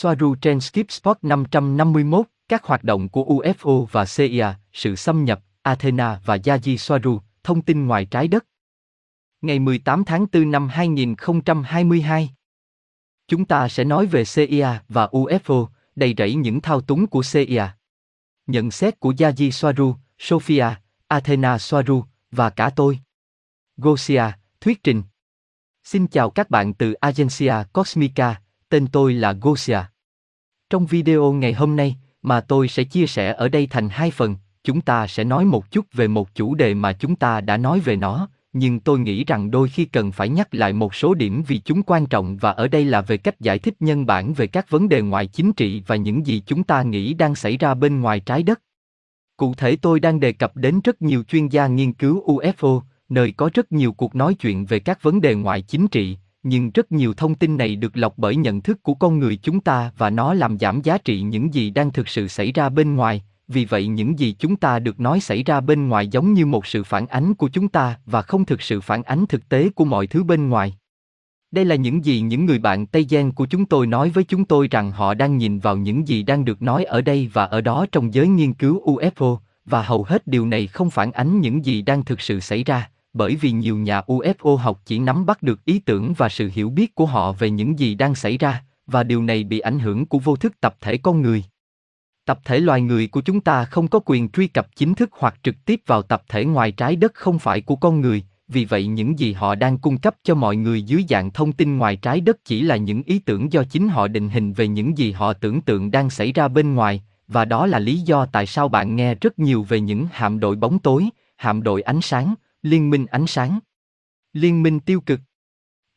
Soaru trên Skip Spot 551, các hoạt động của UFO và CIA, sự xâm nhập, Athena và Yaji Soaru, thông tin ngoài trái đất. Ngày 18 tháng 4 năm 2022, chúng ta sẽ nói về CIA và UFO, đầy rẫy những thao túng của CIA. Nhận xét của Yaji Soaru, Sophia, Athena Soaru, và cả tôi. Gosia, thuyết trình. Xin chào các bạn từ Agencia Cosmica, tên tôi là Gosia. Trong video ngày hôm nay, mà tôi sẽ chia sẻ ở đây thành hai phần, chúng ta sẽ nói một chút về một chủ đề mà chúng ta đã nói về nó, nhưng tôi nghĩ rằng đôi khi cần phải nhắc lại một số điểm vì chúng quan trọng và ở đây là về cách giải thích nhân bản về các vấn đề ngoại chính trị và những gì chúng ta nghĩ đang xảy ra bên ngoài trái đất. Cụ thể tôi đang đề cập đến rất nhiều chuyên gia nghiên cứu UFO, nơi có rất nhiều cuộc nói chuyện về các vấn đề ngoại chính trị, nhưng rất nhiều thông tin này được lọc bởi nhận thức của con người chúng ta và nó làm giảm giá trị những gì đang thực sự xảy ra bên ngoài, vì vậy những gì chúng ta được nói xảy ra bên ngoài giống như một sự phản ánh của chúng ta và không thực sự phản ánh thực tế của mọi thứ bên ngoài. Đây là những gì những người bạn Tây giang của chúng tôi nói với chúng tôi rằng họ đang nhìn vào những gì đang được nói ở đây và ở đó trong giới nghiên cứu UFO, và hầu hết điều này không phản ánh những gì đang thực sự xảy ra, bởi vì nhiều nhà UFO học chỉ nắm bắt được ý tưởng và sự hiểu biết của họ về những gì đang xảy ra, và điều này bị ảnh hưởng của vô thức tập thể con người. Tập thể loài người của chúng ta không có quyền truy cập chính thức hoặc trực tiếp vào tập thể ngoài trái đất không phải của con người, vì vậy những gì họ đang cung cấp cho mọi người dưới dạng thông tin ngoài trái đất chỉ là những ý tưởng do chính họ định hình về những gì họ tưởng tượng đang xảy ra bên ngoài, và đó là lý do tại sao bạn nghe rất nhiều về những hạm đội bóng tối, hạm đội ánh sáng, liên minh ánh sáng, liên minh tiêu cực.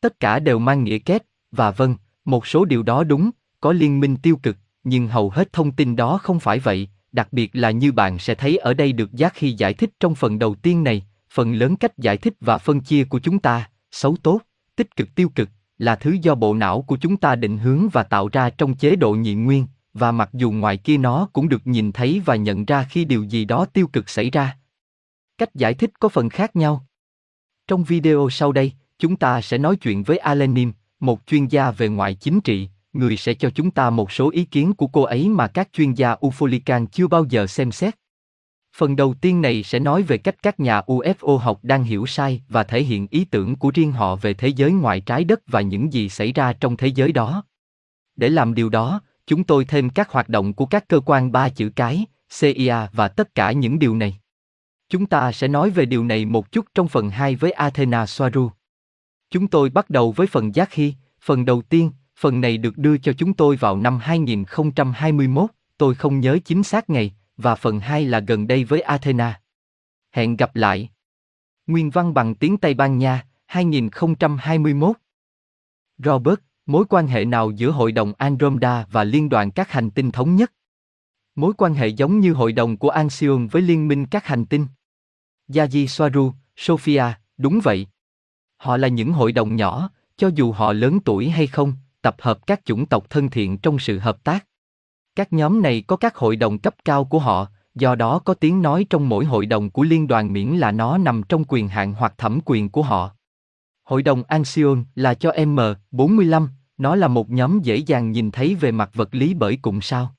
Tất cả đều mang nghĩa kép, và vâng, một số điều đó đúng, có liên minh tiêu cực, nhưng hầu hết thông tin đó không phải vậy, đặc biệt là như bạn sẽ thấy ở đây được giác khi giải thích trong phần đầu tiên này, phần lớn cách giải thích và phân chia của chúng ta, xấu tốt, tích cực tiêu cực, là thứ do bộ não của chúng ta định hướng và tạo ra trong chế độ nhị nguyên, và mặc dù ngoài kia nó cũng được nhìn thấy và nhận ra khi điều gì đó tiêu cực xảy ra. Cách giải thích có phần khác nhau. Trong video sau đây, chúng ta sẽ nói chuyện với Alenim, một chuyên gia về ngoại chính trị, người sẽ cho chúng ta một số ý kiến của cô ấy mà các chuyên gia Ufolican chưa bao giờ xem xét. Phần đầu tiên này sẽ nói về cách các nhà UFO học đang hiểu sai và thể hiện ý tưởng của riêng họ về thế giới ngoài trái đất và những gì xảy ra trong thế giới đó. Để làm điều đó, chúng tôi thêm các hoạt động của các cơ quan ba chữ cái, CIA và tất cả những điều này. Chúng ta sẽ nói về điều này một chút trong phần 2 với Athena Soaru. Chúng tôi bắt đầu với phần giác khi, phần đầu tiên, phần này được đưa cho chúng tôi vào năm 2021, tôi không nhớ chính xác ngày, và phần 2 là gần đây với Athena. Hẹn gặp lại. Nguyên văn bằng tiếng Tây Ban Nha, 2021. Robert, mối quan hệ nào giữa Hội đồng Andromeda và Liên đoàn các hành tinh thống nhất? Mối quan hệ giống như Hội đồng của Anxion với Liên minh các hành tinh. Yaji Soaru, Sophia, đúng vậy. Họ là những hội đồng nhỏ, cho dù họ lớn tuổi hay không, tập hợp các chủng tộc thân thiện trong sự hợp tác. Các nhóm này có các hội đồng cấp cao của họ, do đó có tiếng nói trong mỗi hội đồng của liên đoàn miễn là nó nằm trong quyền hạn hoặc thẩm quyền của họ. Hội đồng Anxion là cho M45, nó là một nhóm dễ dàng nhìn thấy về mặt vật lý bởi cùng sao.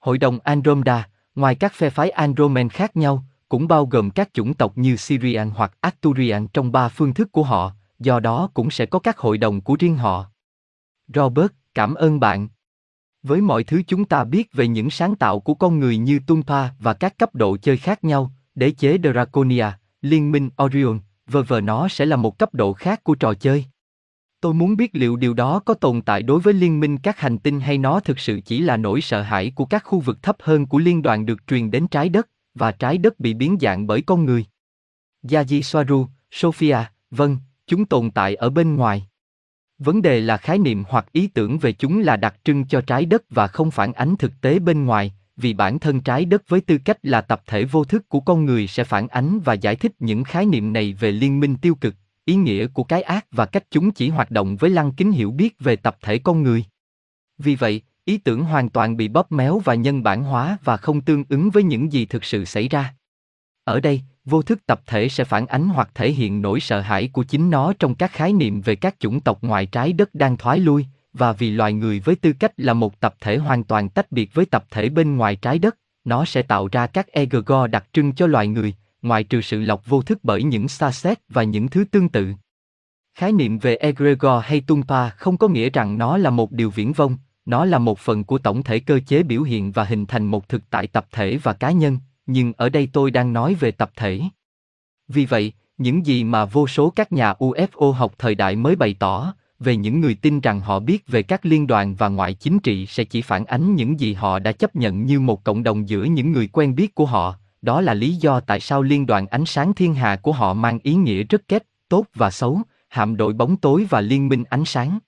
Hội đồng Andromeda, ngoài các phe phái Andromen khác nhau, cũng bao gồm các chủng tộc như Syrian hoặc Arturian trong ba phương thức của họ, do đó cũng sẽ có các hội đồng của riêng họ. Robert, cảm ơn bạn. Với mọi thứ chúng ta biết về những sáng tạo của con người như Tumpa và các cấp độ chơi khác nhau, đế chế Draconia, liên minh Orion, vờ vờ nó sẽ là một cấp độ khác của trò chơi. Tôi muốn biết liệu điều đó có tồn tại đối với liên minh các hành tinh hay nó thực sự chỉ là nỗi sợ hãi của các khu vực thấp hơn của liên đoàn được truyền đến trái đất, và trái đất bị biến dạng bởi con người. Yaji Soaru, Sophia, vâng, chúng tồn tại ở bên ngoài. Vấn đề là khái niệm hoặc ý tưởng về chúng là đặc trưng cho trái đất và không phản ánh thực tế bên ngoài, vì bản thân trái đất với tư cách là tập thể vô thức của con người sẽ phản ánh và giải thích những khái niệm này về liên minh tiêu cực, ý nghĩa của cái ác và cách chúng chỉ hoạt động với lăng kính hiểu biết về tập thể con người. Vì vậy, ý tưởng hoàn toàn bị bóp méo và nhân bản hóa và không tương ứng với những gì thực sự xảy ra. Ở đây, vô thức tập thể sẽ phản ánh hoặc thể hiện nỗi sợ hãi của chính nó trong các khái niệm về các chủng tộc ngoài trái đất đang thoái lui, và vì loài người với tư cách là một tập thể hoàn toàn tách biệt với tập thể bên ngoài trái đất, nó sẽ tạo ra các egregor đặc trưng cho loài người, ngoài trừ sự lọc vô thức bởi những xa xét và những thứ tương tự. Khái niệm về egregor hay tumpa không có nghĩa rằng nó là một điều viễn vông, nó là một phần của tổng thể cơ chế biểu hiện và hình thành một thực tại tập thể và cá nhân, nhưng ở đây tôi đang nói về tập thể. Vì vậy, những gì mà vô số các nhà UFO học thời đại mới bày tỏ về những người tin rằng họ biết về các liên đoàn và ngoại chính trị sẽ chỉ phản ánh những gì họ đã chấp nhận như một cộng đồng giữa những người quen biết của họ, đó là lý do tại sao liên đoàn ánh sáng thiên hà của họ mang ý nghĩa rất kết, tốt và xấu, hạm đội bóng tối và liên minh ánh sáng.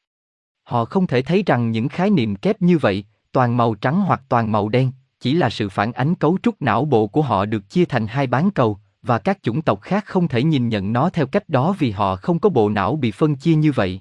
Họ không thể thấy rằng những khái niệm kép như vậy, toàn màu trắng hoặc toàn màu đen, chỉ là sự phản ánh cấu trúc não bộ của họ được chia thành hai bán cầu, và các chủng tộc khác không thể nhìn nhận nó theo cách đó vì họ không có bộ não bị phân chia như vậy.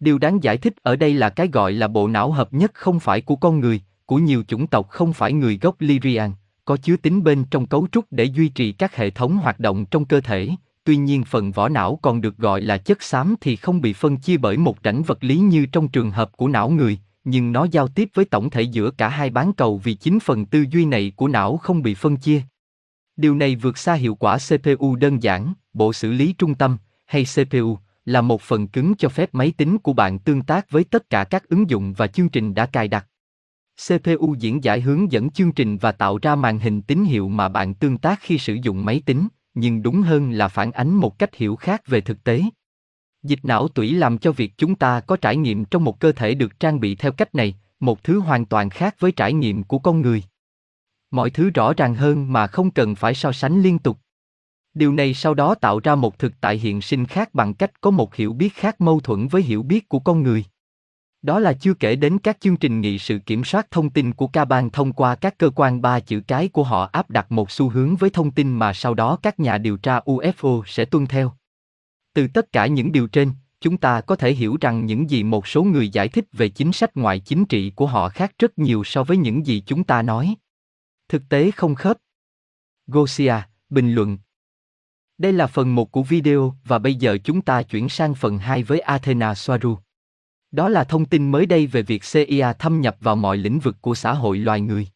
Điều đáng giải thích ở đây là cái gọi là bộ não hợp nhất không phải của con người, của nhiều chủng tộc không phải người gốc Lyrian, có chứa tính bên trong cấu trúc để duy trì các hệ thống hoạt động trong cơ thể, tuy nhiên phần vỏ não còn được gọi là chất xám thì không bị phân chia bởi một rãnh vật lý như trong trường hợp của não người, nhưng nó giao tiếp với tổng thể giữa cả hai bán cầu vì chính phần tư duy này của não không bị phân chia. Điều này vượt xa hiệu quả CPU đơn giản, bộ xử lý trung tâm, hay CPU, là một phần cứng cho phép máy tính của bạn tương tác với tất cả các ứng dụng và chương trình đã cài đặt. CPU diễn giải hướng dẫn chương trình và tạo ra màn hình tín hiệu mà bạn tương tác khi sử dụng máy tính, nhưng đúng hơn là phản ánh một cách hiểu khác về thực tế. Dịch não tủy làm cho việc chúng ta có trải nghiệm trong một cơ thể được trang bị theo cách này, một thứ hoàn toàn khác với trải nghiệm của con người. Mọi thứ rõ ràng hơn mà không cần phải so sánh liên tục. Điều này sau đó tạo ra một thực tại hiện sinh khác bằng cách có một hiểu biết khác mâu thuẫn với hiểu biết của con người. Đó là chưa kể đến các chương trình nghị sự kiểm soát thông tin của ca bang thông qua các cơ quan ba chữ cái của họ áp đặt một xu hướng với thông tin mà sau đó các nhà điều tra UFO sẽ tuân theo. Từ tất cả những điều trên, chúng ta có thể hiểu rằng những gì một số người giải thích về chính sách ngoại chính trị của họ khác rất nhiều so với những gì chúng ta nói. Thực tế không khớp. Gosia, bình luận. Đây là phần 1 của video và bây giờ chúng ta chuyển sang phần 2 với Athena Soaru. Đó là thông tin mới đây về việc CIA thâm nhập vào mọi lĩnh vực của xã hội loài người.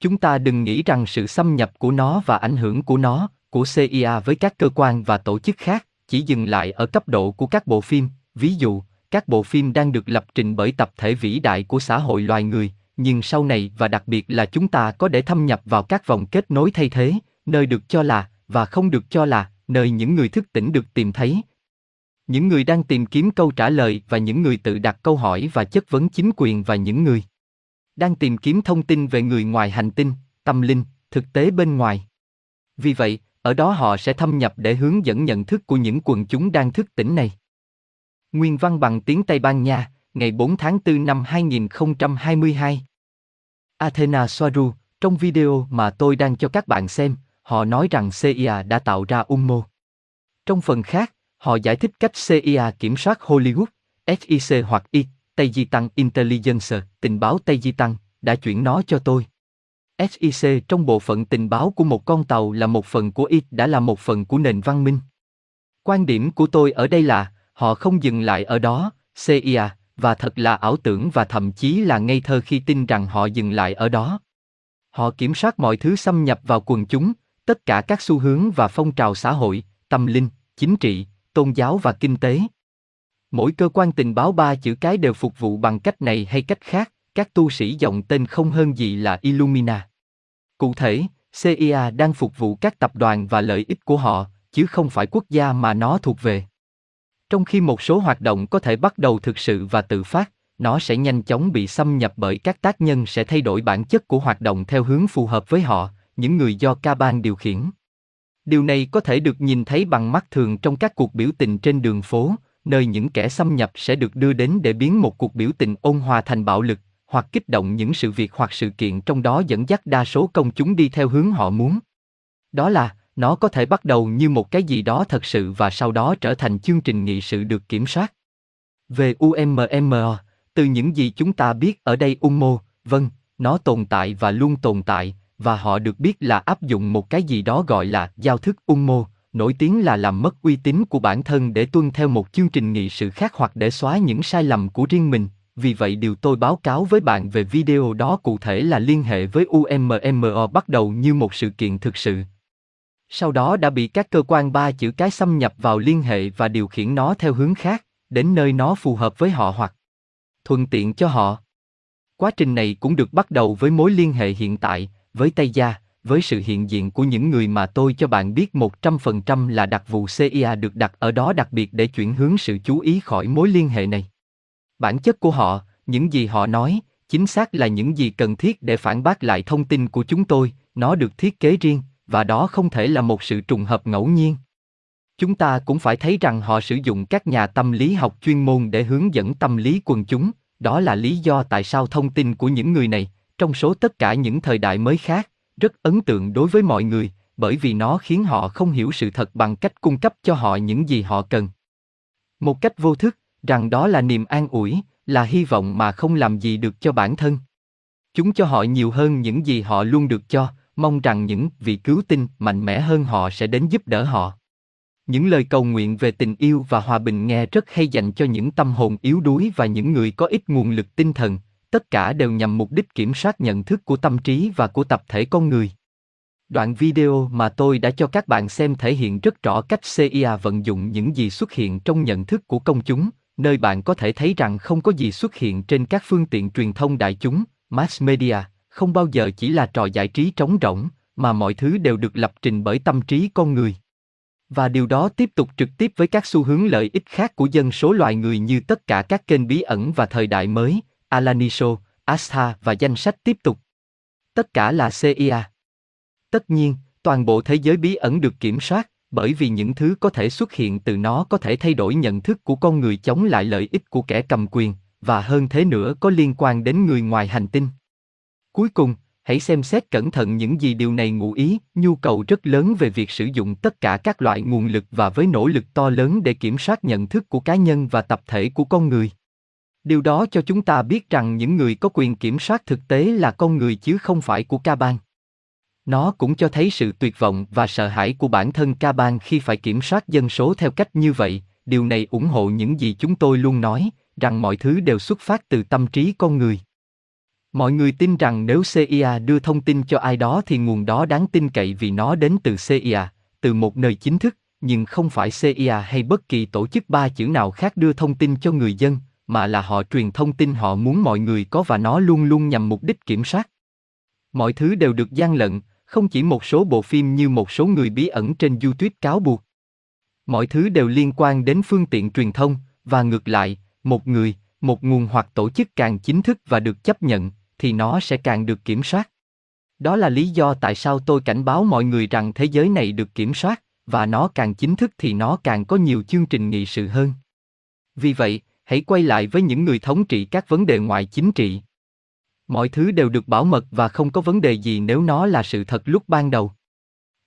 Chúng ta đừng nghĩ rằng sự xâm nhập của nó và ảnh hưởng của nó, của CIA với các cơ quan và tổ chức khác, chỉ dừng lại ở cấp độ của các bộ phim, ví dụ, các bộ phim đang được lập trình bởi tập thể vĩ đại của xã hội loài người, nhưng sau này và đặc biệt là chúng ta có để thâm nhập vào các vòng kết nối thay thế, nơi được cho là, và không được cho là, nơi những người thức tỉnh được tìm thấy. Những người đang tìm kiếm câu trả lời và những người tự đặt câu hỏi và chất vấn chính quyền và những người đang tìm kiếm thông tin về người ngoài hành tinh, tâm linh, thực tế bên ngoài. Vì vậy, ở đó họ sẽ thâm nhập để hướng dẫn nhận thức của những quần chúng đang thức tỉnh này. Nguyên văn bằng tiếng Tây Ban Nha, ngày 4 tháng 4 năm 2022. Athena Soaru, trong video mà tôi đang cho các bạn xem, họ nói rằng CIA đã tạo ra UMO. Trong phần khác, họ giải thích cách CIA kiểm soát Hollywood, SIC hoặc I, Tây Di Tăng Intelligence, tình báo Tây Di Tăng, đã chuyển nó cho tôi. SIC trong bộ phận tình báo của một con tàu là một phần của IT đã là một phần của nền văn minh. Quan điểm của tôi ở đây là, họ không dừng lại ở đó, CIA, và thật là ảo tưởng và thậm chí là ngây thơ khi tin rằng họ dừng lại ở đó. Họ kiểm soát mọi thứ xâm nhập vào quần chúng, tất cả các xu hướng và phong trào xã hội, tâm linh, chính trị, tôn giáo và kinh tế. Mỗi cơ quan tình báo ba chữ cái đều phục vụ bằng cách này hay cách khác, các tu sĩ dòng tên không hơn gì là Illumina. Cụ thể, CIA đang phục vụ các tập đoàn và lợi ích của họ, chứ không phải quốc gia mà nó thuộc về. Trong khi một số hoạt động có thể bắt đầu thực sự và tự phát, nó sẽ nhanh chóng bị xâm nhập bởi các tác nhân sẽ thay đổi bản chất của hoạt động theo hướng phù hợp với họ, những người do ca ban điều khiển. Điều này có thể được nhìn thấy bằng mắt thường trong các cuộc biểu tình trên đường phố, nơi những kẻ xâm nhập sẽ được đưa đến để biến một cuộc biểu tình ôn hòa thành bạo lực, hoặc kích động những sự việc hoặc sự kiện trong đó dẫn dắt đa số công chúng đi theo hướng họ muốn. Đó là, nó có thể bắt đầu như một cái gì đó thật sự và sau đó trở thành chương trình nghị sự được kiểm soát. Về UMMO, từ những gì chúng ta biết ở đây UMO, vâng, nó tồn tại và luôn tồn tại, và họ được biết là áp dụng một cái gì đó gọi là giao thức UMO, nổi tiếng là làm mất uy tín của bản thân để tuân theo một chương trình nghị sự khác hoặc để xóa những sai lầm của riêng mình, vì vậy điều tôi báo cáo với bạn về video đó cụ thể là liên hệ với UMMO bắt đầu như một sự kiện thực sự. Sau đó đã bị các cơ quan ba chữ cái xâm nhập vào liên hệ và điều khiển nó theo hướng khác, đến nơi nó phù hợp với họ hoặc thuận tiện cho họ. Quá trình này cũng được bắt đầu với mối liên hệ hiện tại, với Tây Gia, với sự hiện diện của những người mà tôi cho bạn biết 100% là đặc vụ CIA được đặt ở đó đặc biệt để chuyển hướng sự chú ý khỏi mối liên hệ này. Bản chất của họ, những gì họ nói, chính xác là những gì cần thiết để phản bác lại thông tin của chúng tôi, nó được thiết kế riêng, và đó không thể là một sự trùng hợp ngẫu nhiên. Chúng ta cũng phải thấy rằng họ sử dụng các nhà tâm lý học chuyên môn để hướng dẫn tâm lý quần chúng, đó là lý do tại sao thông tin của những người này, trong số tất cả những thời đại mới khác, rất ấn tượng đối với mọi người, bởi vì nó khiến họ không hiểu sự thật bằng cách cung cấp cho họ những gì họ cần. Một cách vô thức, rằng đó là niềm an ủi, là hy vọng mà không làm gì được cho bản thân. Chúng cho họ nhiều hơn những gì họ luôn được cho, mong rằng những vị cứu tinh mạnh mẽ hơn họ sẽ đến giúp đỡ họ. Những lời cầu nguyện về tình yêu và hòa bình nghe rất hay dành cho những tâm hồn yếu đuối và những người có ít nguồn lực tinh thần, tất cả đều nhằm mục đích kiểm soát nhận thức của tâm trí và của tập thể con người. Đoạn video mà tôi đã cho các bạn xem thể hiện rất rõ cách CIA vận dụng những gì xuất hiện trong nhận thức của công chúng, nơi bạn có thể thấy rằng không có gì xuất hiện trên các phương tiện truyền thông đại chúng, mass media, không bao giờ chỉ là trò giải trí trống rỗng, mà mọi thứ đều được lập trình bởi tâm trí con người. Và điều đó tiếp tục trực tiếp với các xu hướng lợi ích khác của dân số loài người như tất cả các kênh bí ẩn và thời đại mới, Alaniso, Astha và danh sách tiếp tục. Tất cả là CIA. Tất nhiên, toàn bộ thế giới bí ẩn được kiểm soát, bởi vì những thứ có thể xuất hiện từ nó có thể thay đổi nhận thức của con người chống lại lợi ích của kẻ cầm quyền, và hơn thế nữa có liên quan đến người ngoài hành tinh. Cuối cùng, hãy xem xét cẩn thận những gì điều này ngụ ý, nhu cầu rất lớn về việc sử dụng tất cả các loại nguồn lực và với nỗ lực to lớn để kiểm soát nhận thức của cá nhân và tập thể của con người. Điều đó cho chúng ta biết rằng những người có quyền kiểm soát thực tế là con người chứ không phải của ca bang. Nó cũng cho thấy sự tuyệt vọng và sợ hãi của bản thân ca bang khi phải kiểm soát dân số theo cách như vậy, điều này ủng hộ những gì chúng tôi luôn nói, rằng mọi thứ đều xuất phát từ tâm trí con người. Mọi người tin rằng nếu CIA đưa thông tin cho ai đó thì nguồn đó đáng tin cậy vì nó đến từ CIA, từ một nơi chính thức, nhưng không phải CIA hay bất kỳ tổ chức ba chữ nào khác đưa thông tin cho người dân, mà là họ truyền thông tin họ muốn mọi người có và nó luôn luôn nhằm mục đích kiểm soát. Mọi thứ đều được gian lận, không chỉ một số bộ phim như một số người bí ẩn trên YouTube cáo buộc. Mọi thứ đều liên quan đến phương tiện truyền thông, và ngược lại, một người, một nguồn hoặc tổ chức càng chính thức và được chấp nhận, thì nó sẽ càng được kiểm soát. Đó là lý do tại sao tôi cảnh báo mọi người rằng thế giới này được kiểm soát, và nó càng chính thức thì nó càng có nhiều chương trình nghị sự hơn. Vì vậy, hãy quay lại với những người thống trị các vấn đề ngoại chính trị. Mọi thứ đều được bảo mật và không có vấn đề gì nếu nó là sự thật lúc ban đầu.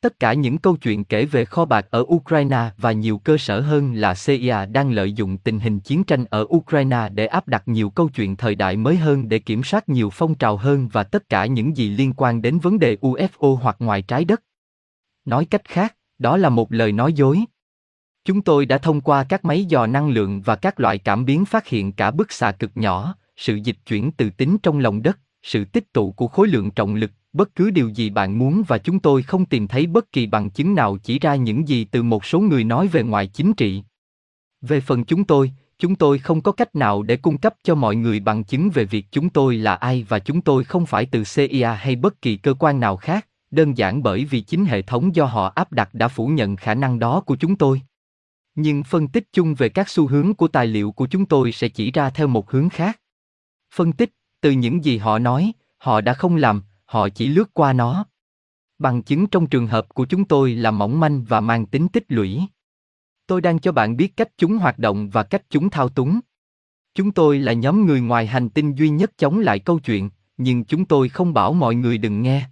Tất cả những câu chuyện kể về kho bạc ở Ukraine và nhiều cơ sở hơn là CIA đang lợi dụng tình hình chiến tranh ở Ukraine để áp đặt nhiều câu chuyện thời đại mới hơn để kiểm soát nhiều phong trào hơn và tất cả những gì liên quan đến vấn đề UFO hoặc ngoài trái đất. Nói cách khác, đó là một lời nói dối. Chúng tôi đã thông qua các máy dò năng lượng và các loại cảm biến phát hiện cả bức xạ cực nhỏ, sự dịch chuyển từ tính trong lòng đất, sự tích tụ của khối lượng trọng lực, bất cứ điều gì bạn muốn và chúng tôi không tìm thấy bất kỳ bằng chứng nào chỉ ra những gì từ một số người nói về ngoại chính trị. Về phần chúng tôi, chúng tôi không có cách nào để cung cấp cho mọi người bằng chứng về việc chúng tôi là ai và chúng tôi không phải từ CIA hay bất kỳ cơ quan nào khác, đơn giản bởi vì chính hệ thống do họ áp đặt đã phủ nhận khả năng đó của chúng tôi. Nhưng phân tích chung về các xu hướng của tài liệu của chúng tôi sẽ chỉ ra theo một hướng khác. Phân tích, từ những gì họ nói, họ đã không làm, họ chỉ lướt qua nó. Bằng chứng trong trường hợp của chúng tôi là mỏng manh và mang tính tích lũy. Tôi đang cho bạn biết cách chúng hoạt động và cách chúng thao túng. Chúng tôi là nhóm người ngoài hành tinh duy nhất chống lại câu chuyện, nhưng chúng tôi không bảo mọi người đừng nghe.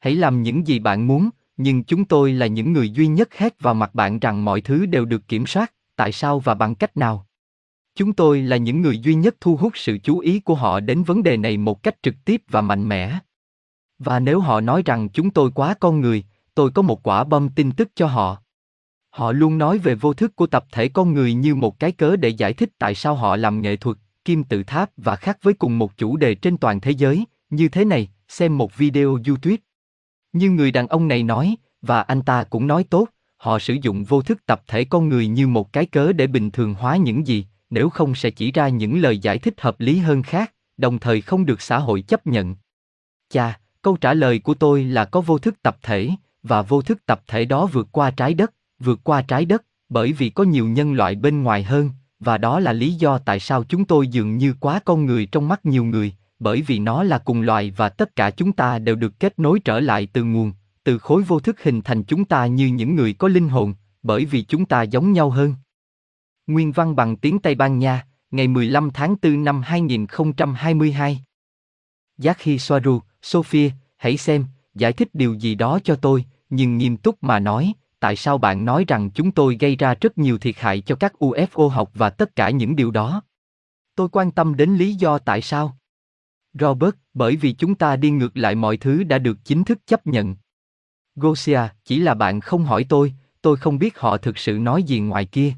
Hãy làm những gì bạn muốn, nhưng chúng tôi là những người duy nhất hét vào mặt bạn rằng mọi thứ đều được kiểm soát, tại sao và bằng cách nào. Chúng tôi là những người duy nhất thu hút sự chú ý của họ đến vấn đề này một cách trực tiếp và mạnh mẽ. Và nếu họ nói rằng chúng tôi quá con người, tôi có một quả bom tin tức cho họ. Họ luôn nói về vô thức của tập thể con người như một cái cớ để giải thích tại sao họ làm nghệ thuật, kim tự tháp và khác với cùng một chủ đề trên toàn thế giới, như thế này, xem một video YouTube. Như người đàn ông này nói, và anh ta cũng nói tốt, họ sử dụng vô thức tập thể con người như một cái cớ để bình thường hóa những gì, nếu không sẽ chỉ ra những lời giải thích hợp lý hơn khác, đồng thời không được xã hội chấp nhận. Chà, câu trả lời của tôi là có vô thức tập thể, và vô thức tập thể đó vượt qua trái đất, vượt qua trái đất, bởi vì có nhiều nhân loại bên ngoài hơn, và đó là lý do tại sao chúng tôi dường như quá con người trong mắt nhiều người, bởi vì nó là cùng loài và tất cả chúng ta đều được kết nối trở lại từ nguồn, từ khối vô thức hình thành chúng ta như những người có linh hồn, bởi vì chúng ta giống nhau hơn. Nguyên văn bằng tiếng Tây Ban Nha, ngày 15 tháng 4 năm 2022. Giác khi Soaru, Sophia, hãy xem, giải thích điều gì đó cho tôi, nhưng nghiêm túc mà nói, tại sao bạn nói rằng chúng tôi gây ra rất nhiều thiệt hại cho các UFO học và tất cả những điều đó? Tôi quan tâm đến lý do tại sao. Robert, bởi vì chúng ta đi ngược lại mọi thứ đã được chính thức chấp nhận. Gosia, chỉ là bạn không hỏi tôi, tôi không biết họ thực sự nói gì ngoài kia.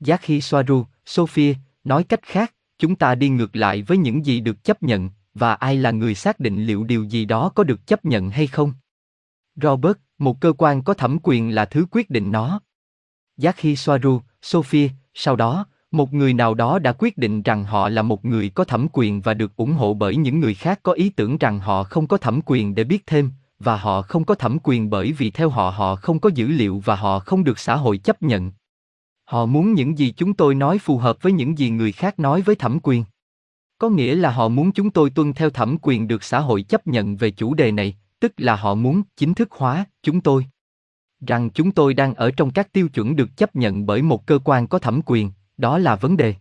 Giác khi Soaru, Sophia, nói cách khác, chúng ta đi ngược lại với những gì được chấp nhận, và ai là người xác định liệu điều gì đó có được chấp nhận hay không? Robert, một cơ quan có thẩm quyền là thứ quyết định nó. Giác khi Soaru, Sophia, sau đó, một người nào đó đã quyết định rằng họ là một người có thẩm quyền và được ủng hộ bởi những người khác có ý tưởng rằng họ không có thẩm quyền để biết thêm, và họ không có thẩm quyền bởi vì theo họ họ không có dữ liệu và họ không được xã hội chấp nhận. Họ muốn những gì chúng tôi nói phù hợp với những gì người khác nói với thẩm quyền. Có nghĩa là họ muốn chúng tôi tuân theo thẩm quyền được xã hội chấp nhận về chủ đề này, tức là họ muốn chính thức hóa chúng tôi. Rằng chúng tôi đang ở trong các tiêu chuẩn được chấp nhận bởi một cơ quan có thẩm quyền, đó là vấn đề.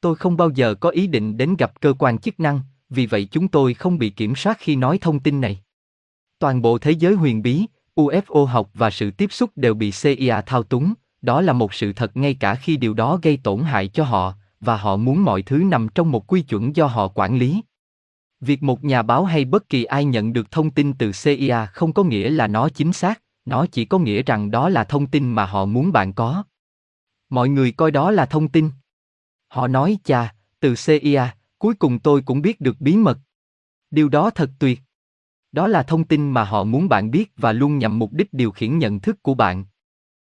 Tôi không bao giờ có ý định đến gặp cơ quan chức năng, vì vậy chúng tôi không bị kiểm soát khi nói thông tin này. Toàn bộ thế giới huyền bí, UFO học và sự tiếp xúc đều bị CIA thao túng, đó là một sự thật ngay cả khi điều đó gây tổn hại cho họ, và họ muốn mọi thứ nằm trong một quy chuẩn do họ quản lý. Việc một nhà báo hay bất kỳ ai nhận được thông tin từ CIA không có nghĩa là nó chính xác, nó chỉ có nghĩa rằng đó là thông tin mà họ muốn bạn có. Mọi người coi đó là thông tin. Họ nói chà, từ CIA, cuối cùng tôi cũng biết được bí mật. Điều đó thật tuyệt. Đó là thông tin mà họ muốn bạn biết và luôn nhằm mục đích điều khiển nhận thức của bạn.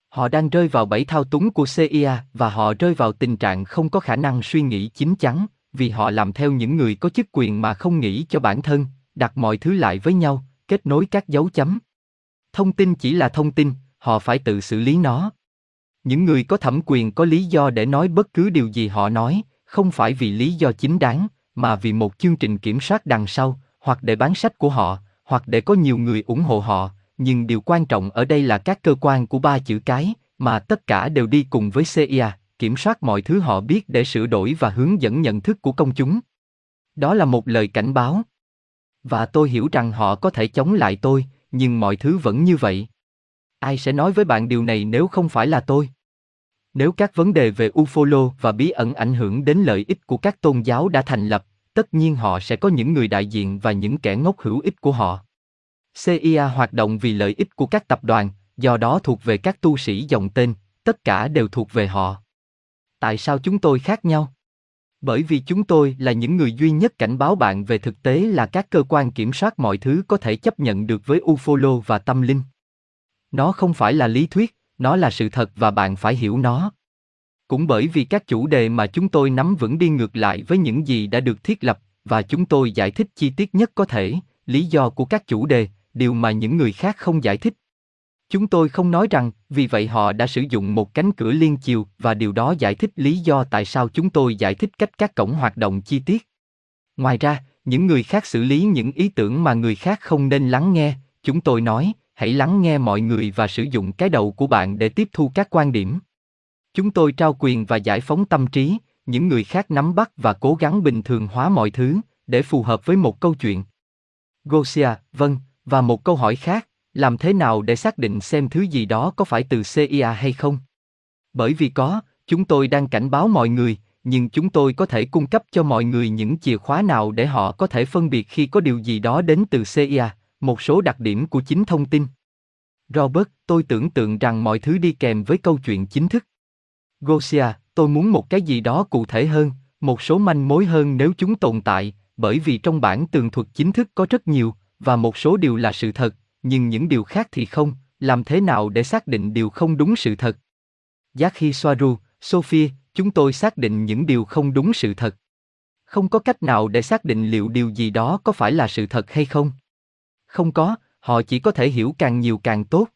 Họ đang rơi vào bẫy thao túng của CIA và họ rơi vào tình trạng không có khả năng suy nghĩ chín chắn, vì họ làm theo những người có chức quyền mà không nghĩ cho bản thân, đặt mọi thứ lại với nhau, kết nối các dấu chấm. Thông tin chỉ là thông tin, họ phải tự xử lý nó. Những người có thẩm quyền có lý do để nói bất cứ điều gì họ nói, không phải vì lý do chính đáng, mà vì một chương trình kiểm soát đằng sau, hoặc để bán sách của họ, hoặc để có nhiều người ủng hộ họ, nhưng điều quan trọng ở đây là các cơ quan của ba chữ cái, mà tất cả đều đi cùng với CIA, kiểm soát mọi thứ họ biết để sửa đổi và hướng dẫn nhận thức của công chúng. Đó là một lời cảnh báo. Và tôi hiểu rằng họ có thể chống lại tôi, nhưng mọi thứ vẫn như vậy. Ai sẽ nói với bạn điều này nếu không phải là tôi? Nếu các vấn đề về ufolo và bí ẩn ảnh hưởng đến lợi ích của các tôn giáo đã thành lập, tất nhiên họ sẽ có những người đại diện và những kẻ ngốc hữu ích của họ. CIA hoạt động vì lợi ích của các tập đoàn, do đó thuộc về các tu sĩ dòng tên, tất cả đều thuộc về họ. Tại sao chúng tôi khác nhau? Bởi vì chúng tôi là những người duy nhất cảnh báo bạn về thực tế là các cơ quan kiểm soát mọi thứ có thể chấp nhận được với ufolo và tâm linh. Nó không phải là lý thuyết, nó là sự thật và bạn phải hiểu nó. Cũng bởi vì các chủ đề mà chúng tôi nắm vững đi ngược lại với những gì đã được thiết lập, và chúng tôi giải thích chi tiết nhất có thể, lý do của các chủ đề, điều mà những người khác không giải thích. Chúng tôi không nói rằng, vì vậy họ đã sử dụng một cánh cửa liên chiều và điều đó giải thích lý do tại sao chúng tôi giải thích cách các cổng hoạt động chi tiết. Ngoài ra, những người khác xử lý những ý tưởng mà người khác không nên lắng nghe, chúng tôi nói, hãy lắng nghe mọi người và sử dụng cái đầu của bạn để tiếp thu các quan điểm. Chúng tôi trao quyền và giải phóng tâm trí, những người khác nắm bắt và cố gắng bình thường hóa mọi thứ, để phù hợp với một câu chuyện. Gosia, vâng, và một câu hỏi khác, làm thế nào để xác định xem thứ gì đó có phải từ CIA hay không? Bởi vì có, chúng tôi đang cảnh báo mọi người, nhưng chúng tôi có thể cung cấp cho mọi người những chìa khóa nào để họ có thể phân biệt khi có điều gì đó đến từ CIA, một số đặc điểm của chính thông tin. Robert, tôi tưởng tượng rằng mọi thứ đi kèm với câu chuyện chính thức. Gosia, tôi muốn một cái gì đó cụ thể hơn, Một số manh mối hơn nếu chúng tồn tại, bởi vì trong bản tường thuật chính thức có rất nhiều, và một số điều là sự thật, nhưng những điều khác thì không, làm thế nào để xác định điều không đúng sự thật? Giác khi Soaru, Sophie, chúng tôi xác định những điều không đúng sự thật. Không có cách nào để xác định liệu điều gì đó có phải là sự thật hay không. Không có, họ chỉ có thể hiểu càng nhiều càng tốt.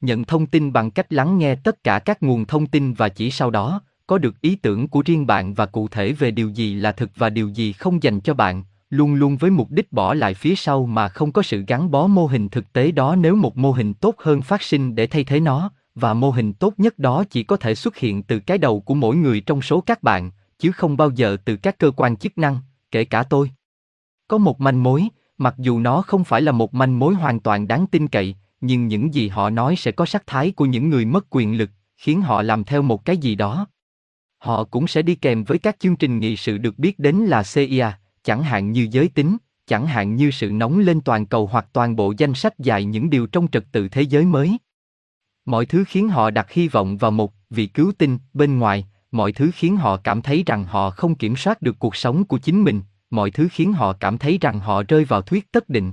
Nhận thông tin bằng cách lắng nghe tất cả các nguồn thông tin và chỉ sau đó, có được ý tưởng của riêng bạn và cụ thể về điều gì là thực và điều gì không dành cho bạn, luôn luôn với mục đích bỏ lại phía sau mà không có sự gắn bó mô hình thực tế đó nếu một mô hình tốt hơn phát sinh để thay thế nó, và mô hình tốt nhất đó chỉ có thể xuất hiện từ cái đầu của mỗi người trong số các bạn, chứ không bao giờ từ các cơ quan chức năng, kể cả tôi. Có một manh mối, mặc dù nó không phải là một manh mối hoàn toàn đáng tin cậy, nhưng những gì họ nói sẽ có sắc thái của những người mất quyền lực, khiến họ làm theo một cái gì đó. Họ cũng sẽ đi kèm với các chương trình nghị sự được biết đến là CIA, chẳng hạn như giới tính, chẳng hạn như sự nóng lên toàn cầu hoặc toàn bộ danh sách dài những điều trong trật tự thế giới mới. Mọi thứ khiến họ đặt hy vọng vào một vị cứu tinh bên ngoài, mọi thứ khiến họ cảm thấy rằng họ không kiểm soát được cuộc sống của chính mình, mọi thứ khiến họ cảm thấy rằng họ rơi vào thuyết tất định.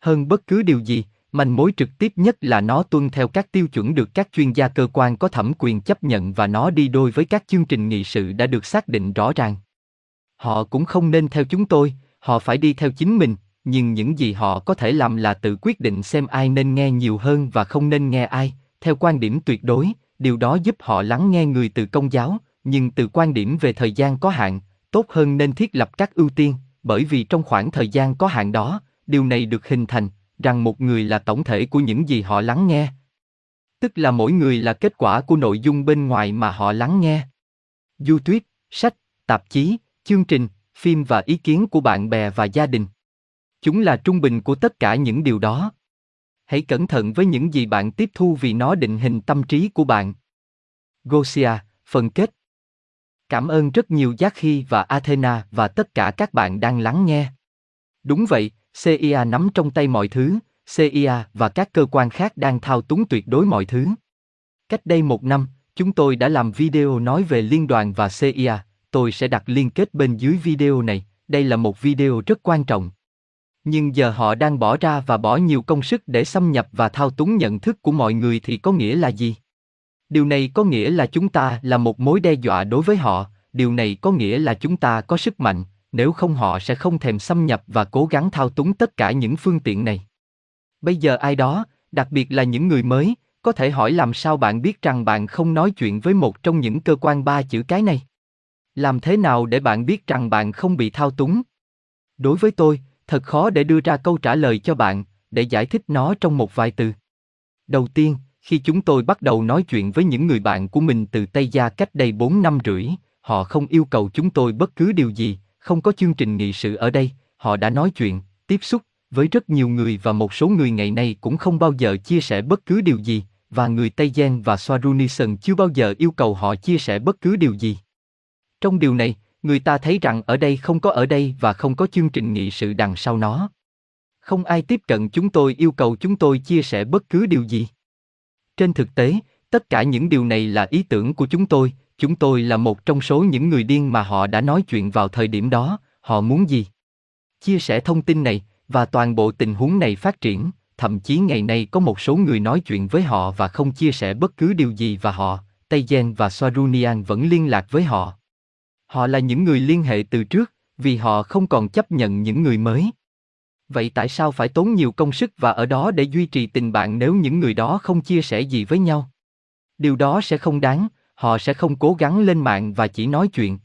Hơn bất cứ điều gì, manh mối trực tiếp nhất là nó tuân theo các tiêu chuẩn được các chuyên gia cơ quan có thẩm quyền chấp nhận và nó đi đôi với các chương trình nghị sự đã được xác định rõ ràng. Họ cũng không nên theo chúng tôi, họ phải đi theo chính mình, nhưng những gì họ có thể làm là tự quyết định xem ai nên nghe nhiều hơn và không nên nghe ai, theo quan điểm tuyệt đối, điều đó giúp họ lắng nghe người từ công giáo, nhưng từ quan điểm về thời gian có hạn, tốt hơn nên thiết lập các ưu tiên, bởi vì trong khoảng thời gian có hạn đó, điều này được hình thành, rằng một người là tổng thể của những gì họ lắng nghe. Tức là mỗi người là kết quả của nội dung bên ngoài mà họ lắng nghe. Du tuyết, sách, tạp chí, chương trình, phim và ý kiến của bạn bè và gia đình. Chúng là trung bình của tất cả những điều đó. Hãy cẩn thận với những gì bạn tiếp thu vì nó định hình tâm trí của bạn. Gosia, phần kết. Cảm ơn rất nhiều Jackie và Athena và tất cả các bạn đang lắng nghe. Đúng vậy, CIA nắm trong tay mọi thứ, CIA và các cơ quan khác đang thao túng tuyệt đối mọi thứ. Cách đây một năm, chúng tôi đã làm video nói về liên đoàn và CIA, tôi sẽ đặt liên kết bên dưới video này, đây là một video rất quan trọng. Nhưng giờ họ đang bỏ ra và bỏ nhiều công sức để xâm nhập và thao túng nhận thức của mọi người thì có nghĩa là gì? Điều này có nghĩa là chúng ta là một mối đe dọa đối với họ, điều này có nghĩa là chúng ta có sức mạnh, nếu không họ sẽ không thèm xâm nhập và cố gắng thao túng tất cả những phương tiện này. Bây giờ ai đó, đặc biệt là những người mới, có thể hỏi làm sao bạn biết rằng bạn không nói chuyện với một trong những cơ quan ba chữ cái này? Làm thế nào để bạn biết rằng bạn không bị thao túng? Đối với tôi, thật khó để đưa ra câu trả lời cho bạn, để giải thích nó trong một vài từ. Đầu tiên, khi chúng tôi bắt đầu nói chuyện với những người bạn của mình từ Tây Gia cách đây 4 năm rưỡi, họ không yêu cầu chúng tôi bất cứ điều gì, không có chương trình nghị sự ở đây, họ đã nói chuyện, tiếp xúc với rất nhiều người và một số người ngày nay cũng không bao giờ chia sẻ bất cứ điều gì, và người Tây Giang và Swarunison chưa bao giờ yêu cầu họ chia sẻ bất cứ điều gì. Trong điều này, người ta thấy rằng ở đây không có ở đây và không có chương trình nghị sự đằng sau nó. Không ai tiếp cận chúng tôi yêu cầu chúng tôi chia sẻ bất cứ điều gì. Trên thực tế, tất cả những điều này là ý tưởng của chúng tôi, chúng tôi là một trong số những người điên mà họ đã nói chuyện vào thời điểm đó, họ muốn gì? Chia sẻ thông tin này, và toàn bộ tình huống này phát triển, thậm chí ngày nay có một số người nói chuyện với họ và không chia sẻ bất cứ điều gì và họ, Tây Gen và Swarunian vẫn liên lạc với họ. Họ là những người liên hệ từ trước, vì họ không còn chấp nhận những người mới. Vậy tại sao phải tốn nhiều công sức và ở đó để duy trì tình bạn nếu những người đó không chia sẻ gì với nhau? Điều đó sẽ không đáng, họ sẽ không cố gắng lên mạng và chỉ nói chuyện.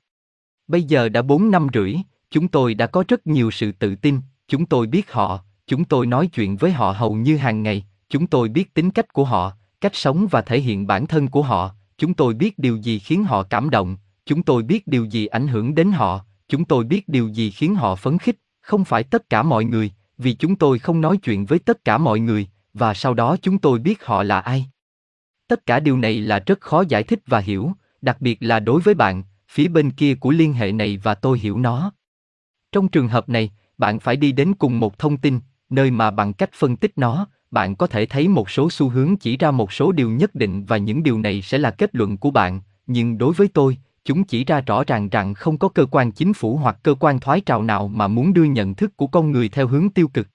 Bây giờ đã 4 năm rưỡi, chúng tôi đã có rất nhiều sự tự tin, chúng tôi biết họ, chúng tôi nói chuyện với họ hầu như hàng ngày, chúng tôi biết tính cách của họ, cách sống và thể hiện bản thân của họ, chúng tôi biết điều gì khiến họ cảm động, chúng tôi biết điều gì ảnh hưởng đến họ, chúng tôi biết điều gì khiến họ phấn khích, không phải tất cả mọi người, vì chúng tôi không nói chuyện với tất cả mọi người, và sau đó chúng tôi biết họ là ai. Tất cả điều này là rất khó giải thích và hiểu, đặc biệt là đối với bạn, phía bên kia của liên hệ này và tôi hiểu nó. Trong trường hợp này, bạn phải đi đến cùng một thông tin, nơi mà bằng cách phân tích nó, bạn có thể thấy một số xu hướng chỉ ra một số điều nhất định và những điều này sẽ là kết luận của bạn, nhưng đối với tôi, chúng chỉ ra rõ ràng rằng không có cơ quan chính phủ hoặc cơ quan thoái trào nào mà muốn đưa nhận thức của con người theo hướng tiêu cực.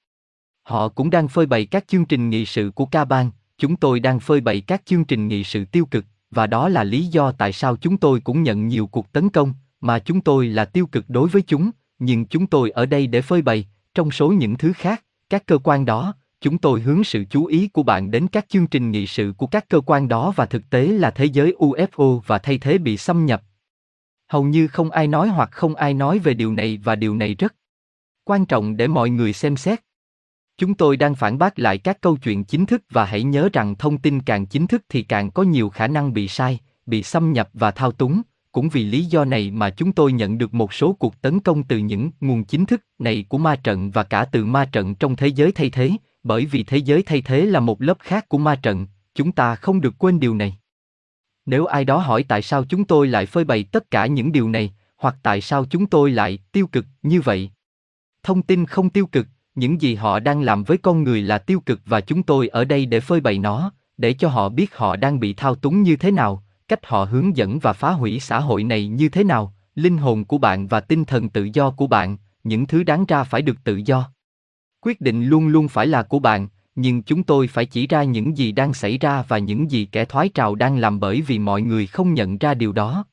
Họ cũng đang phơi bày các chương trình nghị sự của ca bang, chúng tôi đang phơi bày các chương trình nghị sự tiêu cực, và đó là lý do tại sao chúng tôi cũng nhận nhiều cuộc tấn công, mà chúng tôi là tiêu cực đối với chúng, nhưng chúng tôi ở đây để phơi bày, trong số những thứ khác, các cơ quan đó, chúng tôi hướng sự chú ý của bạn đến các chương trình nghị sự của các cơ quan đó và thực tế là thế giới UFO và thay thế bị xâm nhập. Hầu như không ai nói hoặc không ai nói về điều này và điều này rất quan trọng để mọi người xem xét. Chúng tôi đang phản bác lại các câu chuyện chính thức và hãy nhớ rằng thông tin càng chính thức thì càng có nhiều khả năng bị sai, bị xâm nhập và thao túng. Cũng vì lý do này mà chúng tôi nhận được một số cuộc tấn công từ những nguồn chính thức này của ma trận và cả từ ma trận trong thế giới thay thế, bởi vì thế giới thay thế là một lớp khác của ma trận, chúng ta không được quên điều này. Nếu ai đó hỏi tại sao chúng tôi lại phơi bày tất cả những điều này, hoặc tại sao chúng tôi lại tiêu cực như vậy? Thông tin không tiêu cực, những gì họ đang làm với con người là tiêu cực và chúng tôi ở đây để phơi bày nó, để cho họ biết họ đang bị thao túng như thế nào, cách họ hướng dẫn và phá hủy xã hội này như thế nào, linh hồn của bạn và tinh thần tự do của bạn, những thứ đáng ra phải được tự do. Quyết định luôn luôn phải là của bạn, nhưng chúng tôi phải chỉ ra những gì đang xảy ra và những gì kẻ thoái trào đang làm bởi vì mọi người không nhận ra điều đó.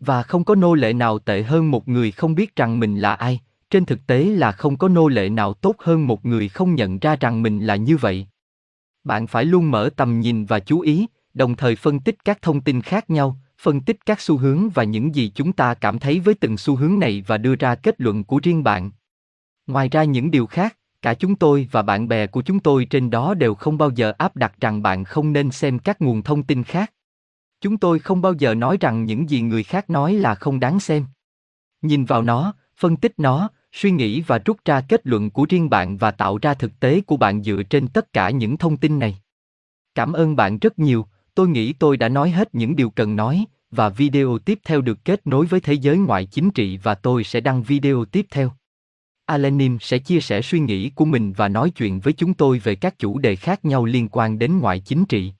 Và không có nô lệ nào tệ hơn một người không biết rằng mình là ai, trên thực tế là không có nô lệ nào tốt hơn một người không nhận ra rằng mình là như vậy. Bạn phải luôn mở tầm nhìn và chú ý, đồng thời phân tích các thông tin khác nhau, phân tích các xu hướng và những gì chúng ta cảm thấy với từng xu hướng này và đưa ra kết luận của riêng bạn. Ngoài ra những điều khác, cả chúng tôi và bạn bè của chúng tôi trên đó đều không bao giờ áp đặt rằng bạn không nên xem các nguồn thông tin khác. Chúng tôi không bao giờ nói rằng những gì người khác nói là không đáng xem. Nhìn vào nó, phân tích nó, suy nghĩ và rút ra kết luận của riêng bạn và tạo ra thực tế của bạn dựa trên tất cả những thông tin này. Cảm ơn bạn rất nhiều, tôi nghĩ tôi đã nói hết những điều cần nói và video tiếp theo được kết nối với thế giới ngoại chính trị và tôi sẽ đăng video tiếp theo. Alenim sẽ chia sẻ suy nghĩ của mình và nói chuyện với chúng tôi về các chủ đề khác nhau liên quan đến ngoại chính trị.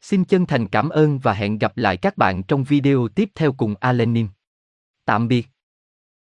Xin chân thành cảm ơn và hẹn gặp lại các bạn trong video tiếp theo cùng Alenim. Tạm biệt.